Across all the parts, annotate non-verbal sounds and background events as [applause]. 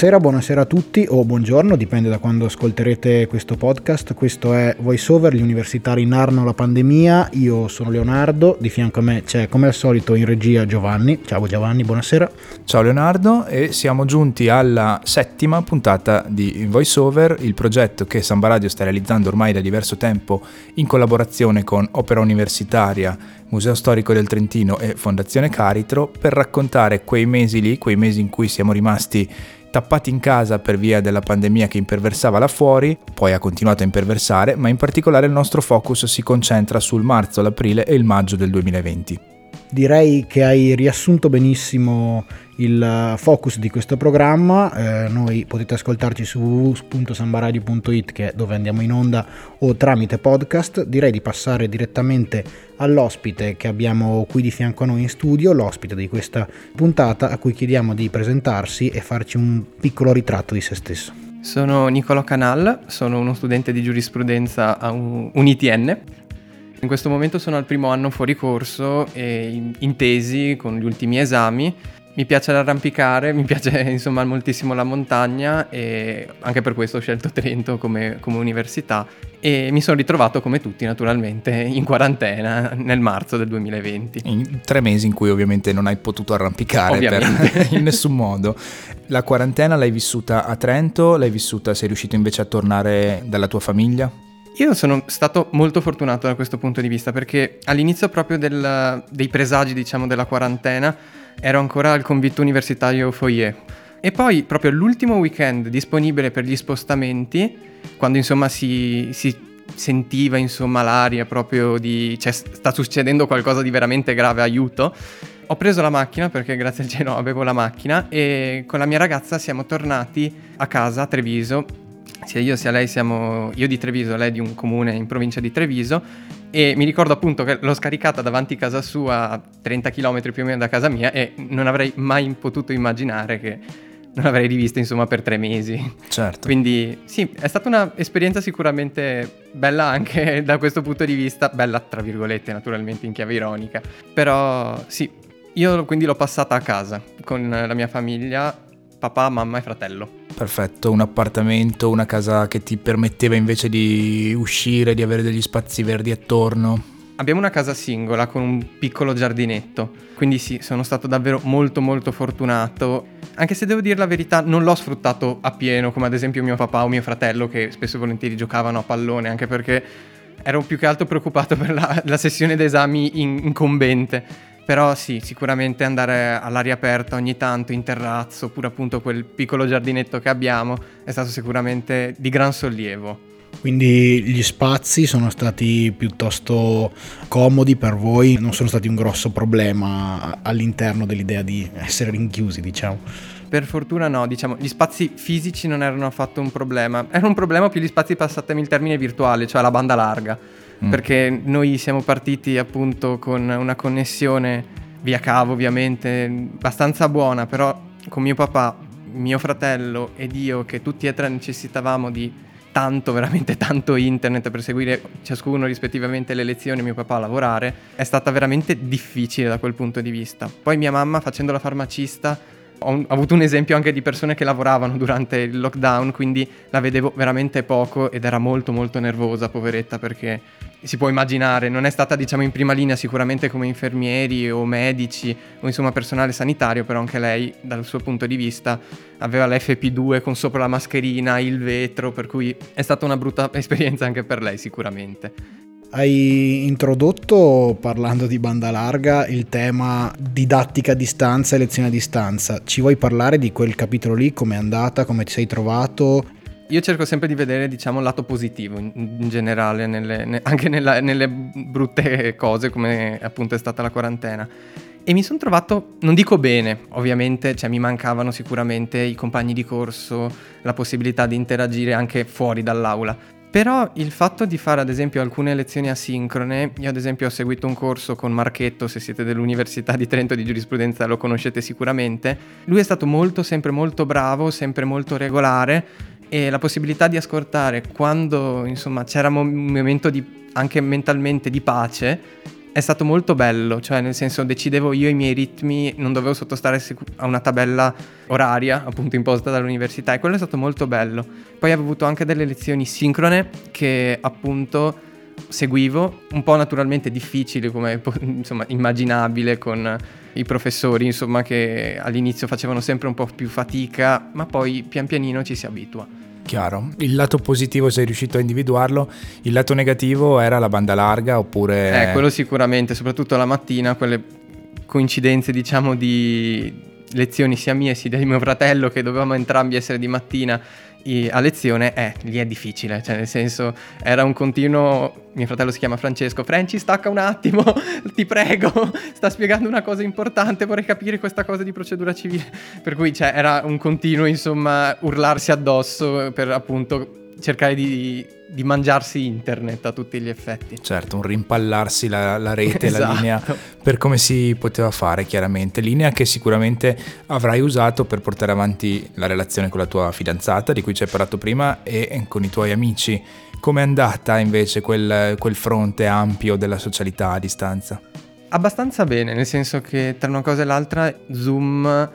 Buonasera, buonasera a tutti o buongiorno, dipende da quando ascolterete questo podcast. Questo è VoiceOver, gli universitari narrano la pandemia. Io sono Leonardo, di fianco a me c'è come al solito in regia Giovanni. Ciao Giovanni, buonasera. Ciao Leonardo e siamo giunti alla settima puntata di VoiceOver, il progetto che Samba Radio sta realizzando ormai da diverso tempo in collaborazione con Opera Universitaria Museo Storico del Trentino e Fondazione Caritro per raccontare quei mesi lì, quei mesi in cui siamo rimasti tappati in casa per via della pandemia che imperversava là fuori, poi ha continuato a imperversare, ma in particolare il nostro focus si concentra sul marzo, l'aprile e il maggio del 2020. Direi che hai riassunto benissimo il focus di questo programma. Eh, noi potete ascoltarci su www.sambaradio.it che è dove andiamo in onda o tramite podcast. Direi di passare direttamente all'ospite che abbiamo qui di fianco a noi in studio, l'ospite di questa puntata a cui chiediamo di presentarsi e farci un piccolo ritratto di se stesso. Sono Nicolo Canal, sono uno studente di giurisprudenza a un, un ITN in questo momento sono al primo anno fuori corso e in tesi con gli ultimi esami. Mi piace l'arrampicare, [laughs] mi piace insomma moltissimo la montagna e anche per questo ho scelto Trento come, come università e mi sono ritrovato come tutti naturalmente in quarantena nel marzo del 2020. In tre mesi in cui ovviamente non hai potuto arrampicare per, [laughs] in nessun modo. La quarantena l'hai vissuta a Trento, l'hai vissuta, sei riuscito invece a tornare dalla tua famiglia? Io sono stato molto fortunato da questo punto di vista perché all'inizio proprio del, dei presagi, diciamo, della quarantena ero ancora al convitto universitario Foyer. E poi proprio l'ultimo weekend disponibile per gli spostamenti, quando insomma si, si sentiva insomma l'aria proprio di cioè sta succedendo qualcosa di veramente grave, aiuto. Ho preso la macchina perché grazie al cielo avevo la macchina e con la mia ragazza siamo tornati a casa a Treviso sia io sia lei siamo io di Treviso, lei di un comune in provincia di Treviso e mi ricordo appunto che l'ho scaricata davanti a casa sua a 30 km più o meno da casa mia e non avrei mai potuto immaginare che non l'avrei rivista insomma per tre mesi. Certo. Quindi sì, è stata un'esperienza sicuramente bella anche [laughs] da questo punto di vista, bella tra virgolette naturalmente in chiave ironica, però sì, io quindi l'ho passata a casa con la mia famiglia, papà, mamma e fratello. Perfetto, un appartamento, una casa che ti permetteva invece di uscire, di avere degli spazi verdi attorno. Abbiamo una casa singola con un piccolo giardinetto, quindi sì, sono stato davvero molto molto fortunato, anche se devo dire la verità non l'ho sfruttato appieno come ad esempio mio papà o mio fratello che spesso e volentieri giocavano a pallone, anche perché ero più che altro preoccupato per la, la sessione d'esami in, incombente però sì, sicuramente andare all'aria aperta ogni tanto in terrazzo, oppure appunto quel piccolo giardinetto che abbiamo, è stato sicuramente di gran sollievo. Quindi gli spazi sono stati piuttosto comodi per voi, non sono stati un grosso problema all'interno dell'idea di essere rinchiusi, diciamo. Per fortuna no, diciamo, gli spazi fisici non erano affatto un problema, era un problema più gli spazi, passatemi il termine virtuale, cioè la banda larga mm. perché noi siamo partiti appunto con una connessione via cavo ovviamente abbastanza buona, però con mio papà, mio fratello ed io che tutti e tre necessitavamo di tanto, veramente tanto internet per seguire ciascuno rispettivamente le lezioni, mio papà a lavorare, è stata veramente difficile da quel punto di vista. Poi mia mamma facendo la farmacista ho, un, ho, avuto un esempio anche di persone che lavoravano durante il lockdown, quindi la vedevo veramente poco ed era molto molto nervosa, poveretta, perché si può immaginare, non è stata diciamo in prima linea sicuramente come infermieri o medici o insomma personale sanitario, però anche lei dal suo punto di vista aveva l'FP2 con sopra la mascherina, il vetro, per cui è stata una brutta [laughs] esperienza anche per lei sicuramente. Hai introdotto, parlando di banda larga, il tema didattica a distanza e lezione a distanza. Ci vuoi parlare di quel capitolo lì? Come è andata? Come ti sei trovato? Io cerco sempre di vedere, diciamo, il lato positivo in, in generale, nelle, ne, anche nella, nelle brutte cose come appunto è stata la quarantena. E mi sono trovato, non dico bene, ovviamente, cioè mi mancavano sicuramente i compagni di corso, la possibilità di interagire anche fuori dall'aula. Però il fatto di fare ad esempio alcune lezioni asincrone, io ad esempio ho seguito un corso con Marchetto, se siete dell'Università di Trento di giurisprudenza lo conoscete sicuramente, lui è stato molto, sempre molto bravo, sempre molto regolare e la possibilità di ascoltare quando insomma c'era un momento di, anche mentalmente di pace è stato molto bello, cioè nel senso decidevo io i miei ritmi, non dovevo sottostare a una tabella oraria appunto imposta dall'università e quello è stato molto bello. Poi avevo avuto anche delle lezioni sincrone che appunto seguivo, un po' naturalmente difficili come [laughs] insomma immaginabile con i professori insomma che all'inizio facevano sempre un po' più fatica, ma poi pian pianino ci si abitua. Chiaro, il lato positivo sei riuscito a individuarlo, il lato negativo era la banda larga oppure... Eh, quello sicuramente, soprattutto la mattina, quelle coincidenze diciamo di lezioni sia mie sia di mio fratello che dovevamo entrambi essere di mattina a lezione, eh, lì è difficile, cioè nel senso era un continuo, mio fratello si chiama Francesco, Franci stacca un attimo, [laughs] ti prego, [laughs] sta spiegando una cosa importante, vorrei capire questa cosa di procedura civile, per cui cioè, era un continuo insomma urlarsi addosso per appunto cercare di, di, mangiarsi internet a tutti gli effetti. Certo, un rimpallarsi la, la rete, esatto. la linea per come si poteva fare chiaramente. Linea che sicuramente avrai usato per portare avanti la relazione con la tua fidanzata di cui ci hai parlato prima e con i tuoi amici. Com'è andata invece quel, quel fronte ampio della socialità a distanza? Abbastanza bene, nel senso che tra una cosa e l'altra Zoom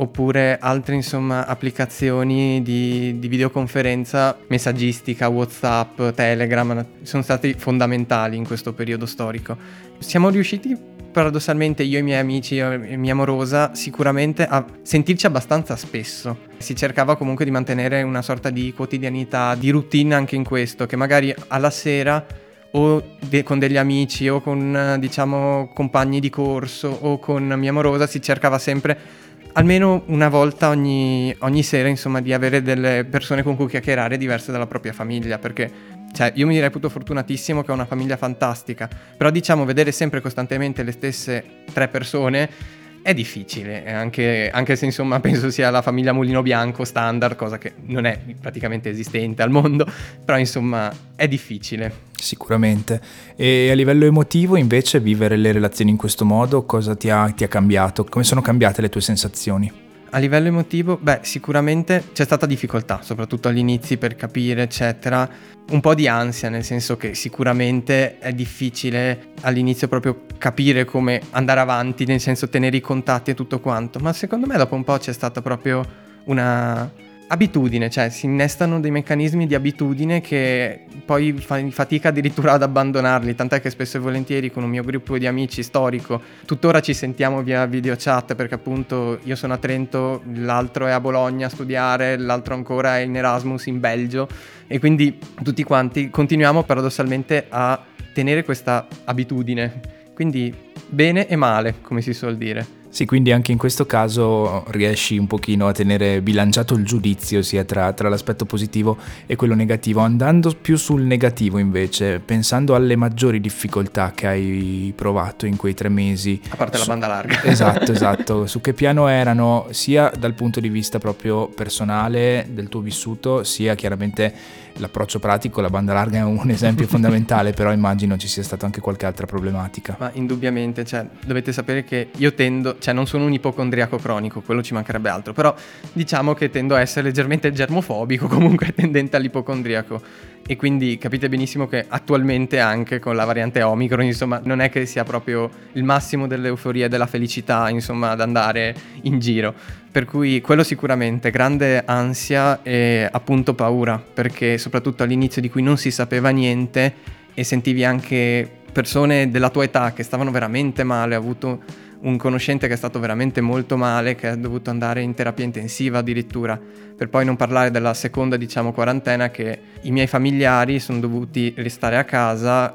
oppure altre insomma applicazioni di, di, videoconferenza, messaggistica, Whatsapp, Telegram, sono stati fondamentali in questo periodo storico. Siamo riusciti paradossalmente io e i miei amici e mia amorosa sicuramente a sentirci abbastanza spesso. Si cercava comunque di mantenere una sorta di quotidianità, di routine anche in questo, che magari alla sera o de- con degli amici o con diciamo compagni di corso o con mia amorosa si cercava sempre almeno una volta ogni, ogni, sera, insomma, di avere delle persone con cui chiacchierare diverse dalla propria famiglia, perché cioè, io mi reputo fortunatissimo che ho una famiglia fantastica, però diciamo vedere sempre costantemente le stesse tre persone è difficile, anche, anche, se insomma [laughs] penso sia la famiglia Mulino Bianco standard, cosa che non è praticamente esistente al mondo, [laughs] però insomma è difficile. Sicuramente. E a livello emotivo invece vivere le relazioni in questo modo cosa ti ha, ti ha cambiato? Come sono cambiate le tue sensazioni? A livello emotivo, beh, sicuramente c'è stata difficoltà, soprattutto all'inizio per capire, eccetera. Un po' di ansia, nel senso che sicuramente è difficile all'inizio proprio capire come andare avanti, nel senso tenere i contatti e tutto quanto. Ma secondo me dopo un po' c'è stata proprio una abitudine, cioè si innestano dei meccanismi di abitudine che poi fai fatica addirittura ad abbandonarli, tant'è che spesso e volentieri con un mio gruppo di amici storico tuttora ci sentiamo via video chat perché appunto io sono a Trento, l'altro è a Bologna a studiare, l'altro ancora è in Erasmus in Belgio e quindi tutti quanti continuiamo paradossalmente a tenere questa abitudine. Quindi bene e male, come si suol dire. Sì, quindi anche in questo caso riesci un pochino a tenere bilanciato il giudizio sia tra, tra, l'aspetto positivo e quello negativo, andando più sul negativo invece, pensando alle maggiori difficoltà che hai provato in quei tre mesi. A parte su... la banda larga. [laughs] Esatto, [laughs] esatto. Su che piano erano sia dal punto di vista proprio personale del tuo vissuto, sia chiaramente l'approccio pratico, la banda larga è un [laughs] esempio fondamentale, però immagino ci sia stata anche qualche altra problematica. Ma indubbiamente, cioè, dovete sapere che io tendo, cioè non sono un ipocondriaco cronico, quello ci mancherebbe altro, però diciamo che tendo a essere leggermente germofobico, [laughs] comunque tendente all'ipocondriaco. E quindi capite benissimo che attualmente anche con la variante Omicron, insomma, non è che sia proprio il massimo dell'euforia e della felicità, insomma, ad andare in giro. Per cui quello sicuramente, grande ansia e appunto paura, perché soprattutto all'inizio di cui non si sapeva niente e sentivi anche persone della tua età che stavano veramente male, ho avuto un conoscente che è stato veramente molto male, che ha dovuto andare in terapia intensiva addirittura, per poi non parlare della seconda, diciamo, quarantena che i miei familiari sono dovuti restare a casa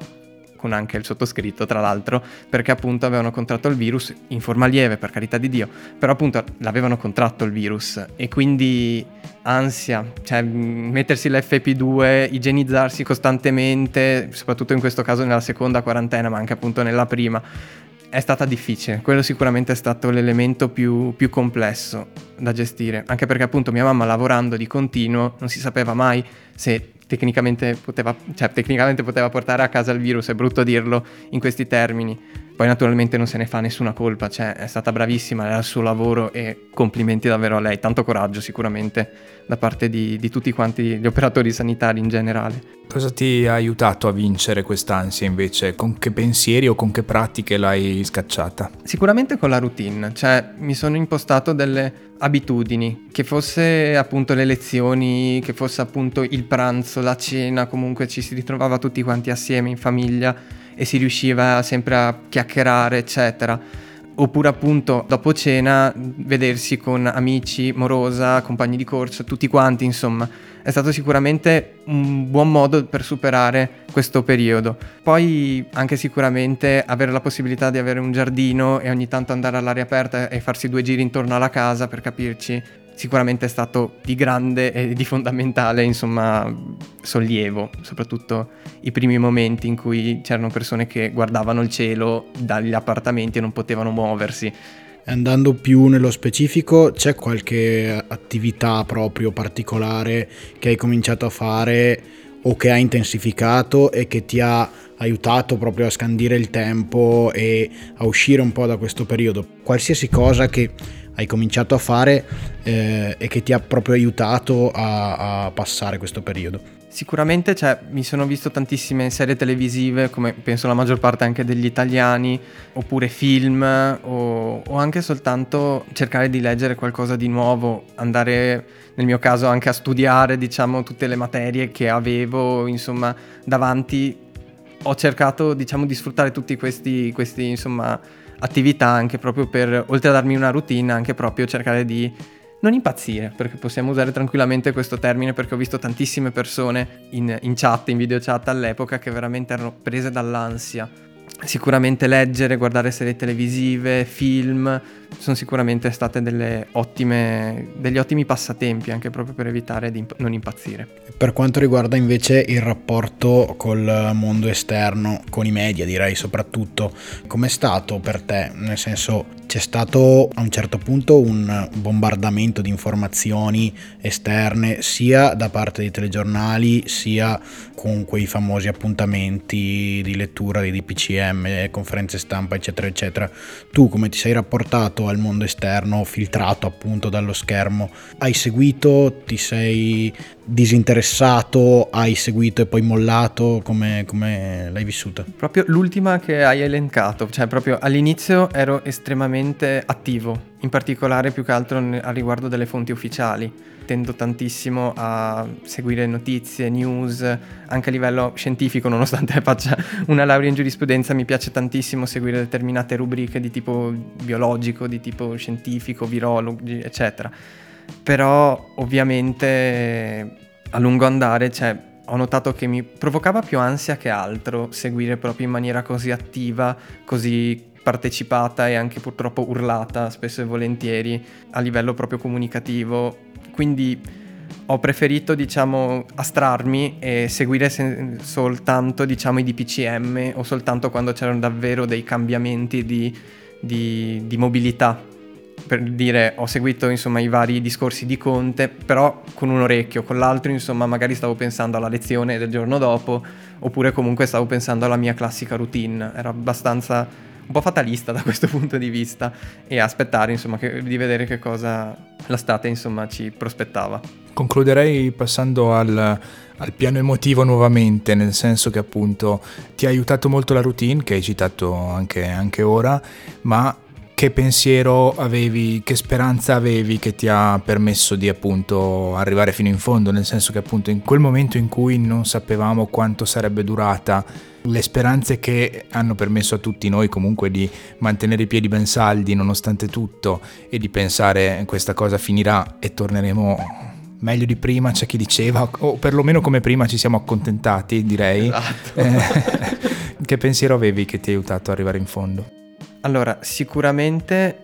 con anche il sottoscritto tra l'altro, perché appunto avevano contratto il virus in forma lieve, per carità di Dio, però appunto l'avevano contratto il virus e quindi ansia, cioè mettersi l'FP2, igienizzarsi costantemente, soprattutto in questo caso nella seconda quarantena, ma anche appunto nella prima è stata difficile, quello sicuramente è stato l'elemento più, più, complesso da gestire, anche perché appunto mia mamma lavorando di continuo non si sapeva mai se tecnicamente poteva, cioè, tecnicamente poteva portare a casa il virus, è brutto dirlo in questi termini, Poi naturalmente non se ne fa nessuna colpa, cioè è stata bravissima, era il suo lavoro e complimenti davvero a lei, tanto coraggio sicuramente da parte di, di tutti quanti gli operatori sanitari in generale. Cosa ti ha aiutato a vincere quest'ansia invece? Con che pensieri o con che pratiche l'hai scacciata? Sicuramente con la routine, cioè mi sono impostato delle abitudini, che fosse appunto le lezioni, che fosse appunto il pranzo, la cena, comunque ci si ritrovava tutti quanti assieme in famiglia e si riusciva sempre a chiacchierare, eccetera. Oppure appunto dopo cena vedersi con amici, morosa, compagni di corso, tutti quanti, insomma. È stato sicuramente un buon modo per superare questo periodo. Poi anche sicuramente avere la possibilità di avere un giardino e ogni tanto andare all'aria aperta e farsi due giri intorno alla casa per capirci sicuramente è stato di grande e di fondamentale insomma, sollievo, soprattutto i primi momenti in cui c'erano persone che guardavano il cielo dagli appartamenti e non potevano muoversi. Andando più nello specifico, c'è qualche attività proprio particolare che hai cominciato a fare o che hai intensificato e che ti ha aiutato proprio a scandire il tempo e a uscire un po' da questo periodo? Qualsiasi cosa che hai cominciato a fare eh, e che ti ha proprio aiutato a, a passare questo periodo? Sicuramente cioè, mi sono visto tantissime serie televisive, come penso la maggior parte anche degli italiani, oppure film, o, o, anche soltanto cercare di leggere qualcosa di nuovo, andare nel mio caso anche a studiare, diciamo, tutte le materie che avevo, insomma, davanti. Ho cercato, diciamo, di sfruttare tutti questi, questi insomma, attività anche proprio per, oltre a darmi una routine, anche proprio cercare di non impazzire, perché possiamo usare tranquillamente questo termine perché ho visto tantissime persone in, in chat, in video chat all'epoca che veramente erano prese dall'ansia Sicuramente leggere, guardare serie televisive, film, sono sicuramente state ottime, degli ottimi passatempi anche proprio per evitare di imp- non impazzire. Per quanto riguarda invece il rapporto col mondo esterno, con i media direi soprattutto, com'è stato per te? Nel senso c'è stato a un certo punto un bombardamento di informazioni esterne sia da parte dei telegiornali sia con quei famosi appuntamenti di lettura dei DPCM, conferenze stampa eccetera eccetera. Tu come ti sei rapportato al mondo esterno filtrato appunto dallo schermo? Hai seguito? Ti sei disinteressato? Hai seguito e poi mollato? Come, come l'hai vissuta? Proprio l'ultima che hai elencato, cioè proprio all'inizio ero estremamente attivo, in particolare più che altro a riguardo delle fonti ufficiali. Tendo tantissimo a seguire notizie, news, anche a livello scientifico, nonostante [laughs] faccia una laurea in giurisprudenza, mi piace tantissimo seguire determinate rubriche di tipo biologico, di tipo scientifico, virologi, eccetera però ovviamente a lungo andare cioè, ho notato che mi provocava più ansia che altro seguire proprio in maniera così attiva, così partecipata e anche purtroppo urlata spesso e volentieri a livello proprio comunicativo. Quindi ho preferito diciamo astrarmi e seguire sen- soltanto diciamo i DPCM o soltanto quando c'erano davvero dei cambiamenti di, di, di mobilità per dire ho seguito insomma i vari discorsi di Conte, però con un orecchio, con l'altro insomma magari stavo pensando alla lezione del giorno dopo, oppure comunque stavo pensando alla mia classica routine, era abbastanza un po' fatalista da questo [laughs] punto di vista e aspettare insomma che, di vedere che cosa l'estate insomma ci prospettava. Concluderei passando al, al piano emotivo nuovamente, nel senso che appunto ti ha aiutato molto la routine, che hai citato anche, anche ora, ma che pensiero avevi, che speranza avevi che ti ha permesso di appunto arrivare fino in fondo, nel senso che appunto in quel momento in cui non sapevamo quanto sarebbe durata, le speranze che hanno permesso a tutti noi comunque di mantenere i piedi ben saldi nonostante tutto e di pensare questa cosa finirà e torneremo meglio di prima, c'è chi diceva, o perlomeno come prima ci siamo accontentati direi. Esatto. Eh, [laughs] che pensiero avevi che ti ha aiutato ad arrivare in fondo? Allora, sicuramente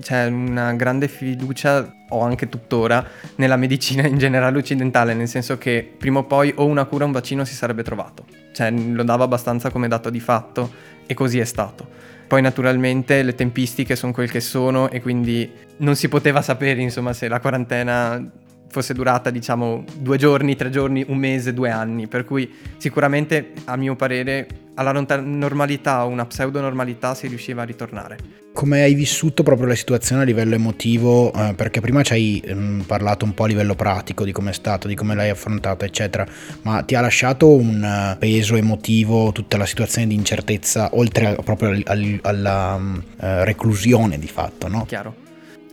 c'è una grande fiducia, o anche tuttora, nella medicina in generale occidentale, nel senso che prima o poi o una cura o un vaccino si sarebbe trovato. Cioè, lo dava abbastanza come dato di fatto e così è stato. Poi naturalmente le tempistiche sono quel che sono e quindi non si poteva sapere, insomma, se la quarantena fosse durata diciamo due giorni, tre giorni, un mese, due anni, per cui sicuramente a mio parere alla normalità o una pseudo normalità si riusciva a ritornare. Come hai vissuto proprio la situazione a livello emotivo? Eh, perché prima ci hai mm, parlato un po' a livello pratico di come è stato, di come l'hai affrontata, eccetera, ma ti ha lasciato un uh, peso emotivo tutta la situazione di incertezza, oltre a, proprio al, al, alla uh, reclusione di fatto, no? Chiaro.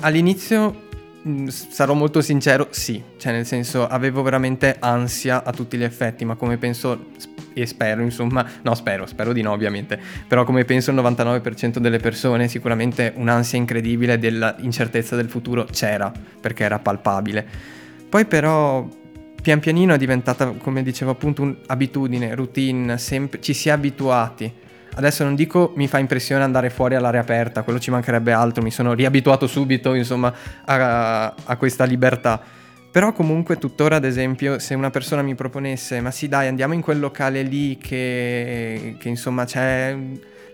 All'inizio mm, sarò molto sincero, sì, cioè nel senso avevo veramente ansia a tutti gli effetti, ma come penso e spero, insomma, no spero, spero di no ovviamente, però come penso il 99% delle persone sicuramente un'ansia incredibile dell'incertezza del futuro c'era, perché era palpabile. Poi però pian pianino è diventata, come dicevo appunto, un'abitudine, routine, sempre, ci si è abituati. Adesso non dico mi fa impressione andare fuori all'aria aperta, quello ci mancherebbe altro, mi sono riabituato subito, insomma, a, a questa libertà però comunque tuttora, ad esempio, se una persona mi proponesse, ma sì dai, andiamo in quel locale lì che, che insomma c'è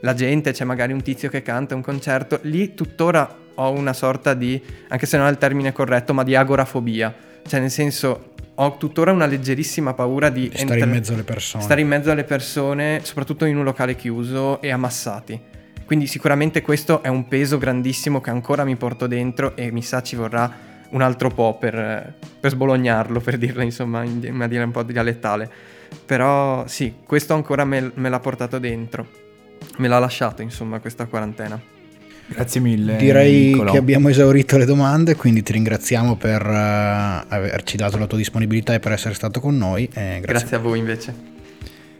la gente, c'è magari un tizio che canta un concerto, lì tuttora ho una sorta di, anche se non è il termine corretto, ma di agorafobia. Cioè nel senso, ho tuttora una leggerissima paura di, di stare in mezzo alle persone. Stare in mezzo alle persone, soprattutto in un locale chiuso e ammassati. Quindi sicuramente questo è un peso grandissimo che ancora mi porto dentro e mi sa ci vorrà un altro po' per, per sbolognarlo, per dirla insomma in maniera un po' dialettale. Però sì, questo ancora me, me l'ha portato dentro, me l'ha lasciato insomma questa quarantena. Grazie mille. Direi Nicolò. che abbiamo esaurito le domande, quindi ti ringraziamo per uh, averci dato la tua disponibilità e per essere stato con noi. Grazie. grazie a voi invece.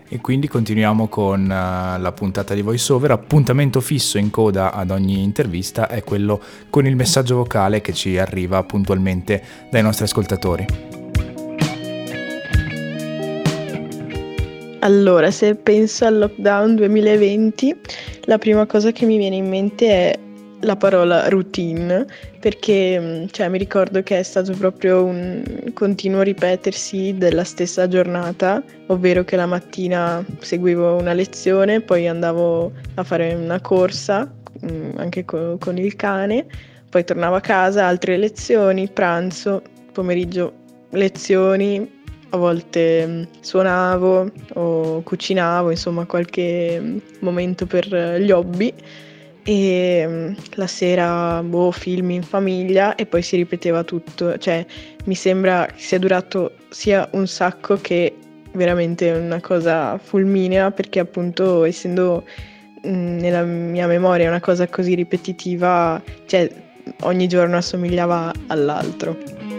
E quindi continuiamo con uh, la puntata di voiceover. Appuntamento fisso in coda ad ogni intervista è quello con il messaggio vocale che ci arriva puntualmente dai nostri ascoltatori. Allora, se penso al lockdown 2020, la prima cosa che mi viene in mente è la parola routine perché mm, cioè, mi ricordo che è stato proprio un continuo ripetersi della stessa giornata, ovvero che la mattina seguivo una lezione, poi andavo a fare una corsa mm, anche co- con il cane, poi tornavo a casa, altre lezioni, pranzo, pomeriggio lezioni, a volte mm, suonavo o cucinavo, insomma qualche momento per gli hobby e mm, la sera boh, film in famiglia e poi si ripeteva tutto, cioè mi sembra che sia durato sia un sacco che veramente una cosa fulminea perché appunto essendo mm, nella mia memoria una cosa così ripetitiva, cioè ogni giorno assomigliava all'altro.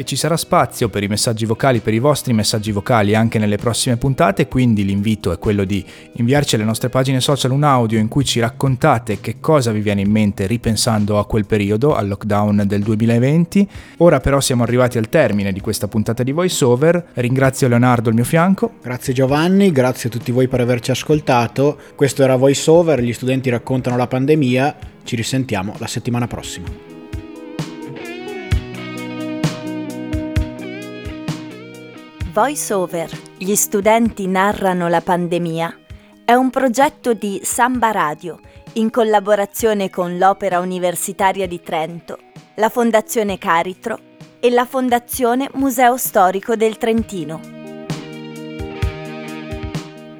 E ci sarà spazio per i messaggi vocali, per i vostri messaggi vocali anche nelle prossime puntate, quindi l'invito è quello di inviarci alle nostre pagine social un audio in cui ci raccontate che cosa vi viene in mente ripensando a quel periodo, al lockdown del 2020. Ora però siamo arrivati al termine di questa puntata di VoiceOver, ringrazio Leonardo al mio fianco. Grazie Giovanni, grazie a tutti voi per averci ascoltato. Questo era VoiceOver, gli studenti raccontano la pandemia, ci risentiamo la settimana prossima. Voice Over, gli studenti narrano la pandemia, è un progetto di Samba Radio in collaborazione con l'Opera Universitaria di Trento, la Fondazione Caritro e la Fondazione Museo Storico del Trentino.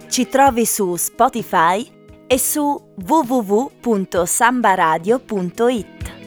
Ci trovi su Spotify e su www.sambaradio.it.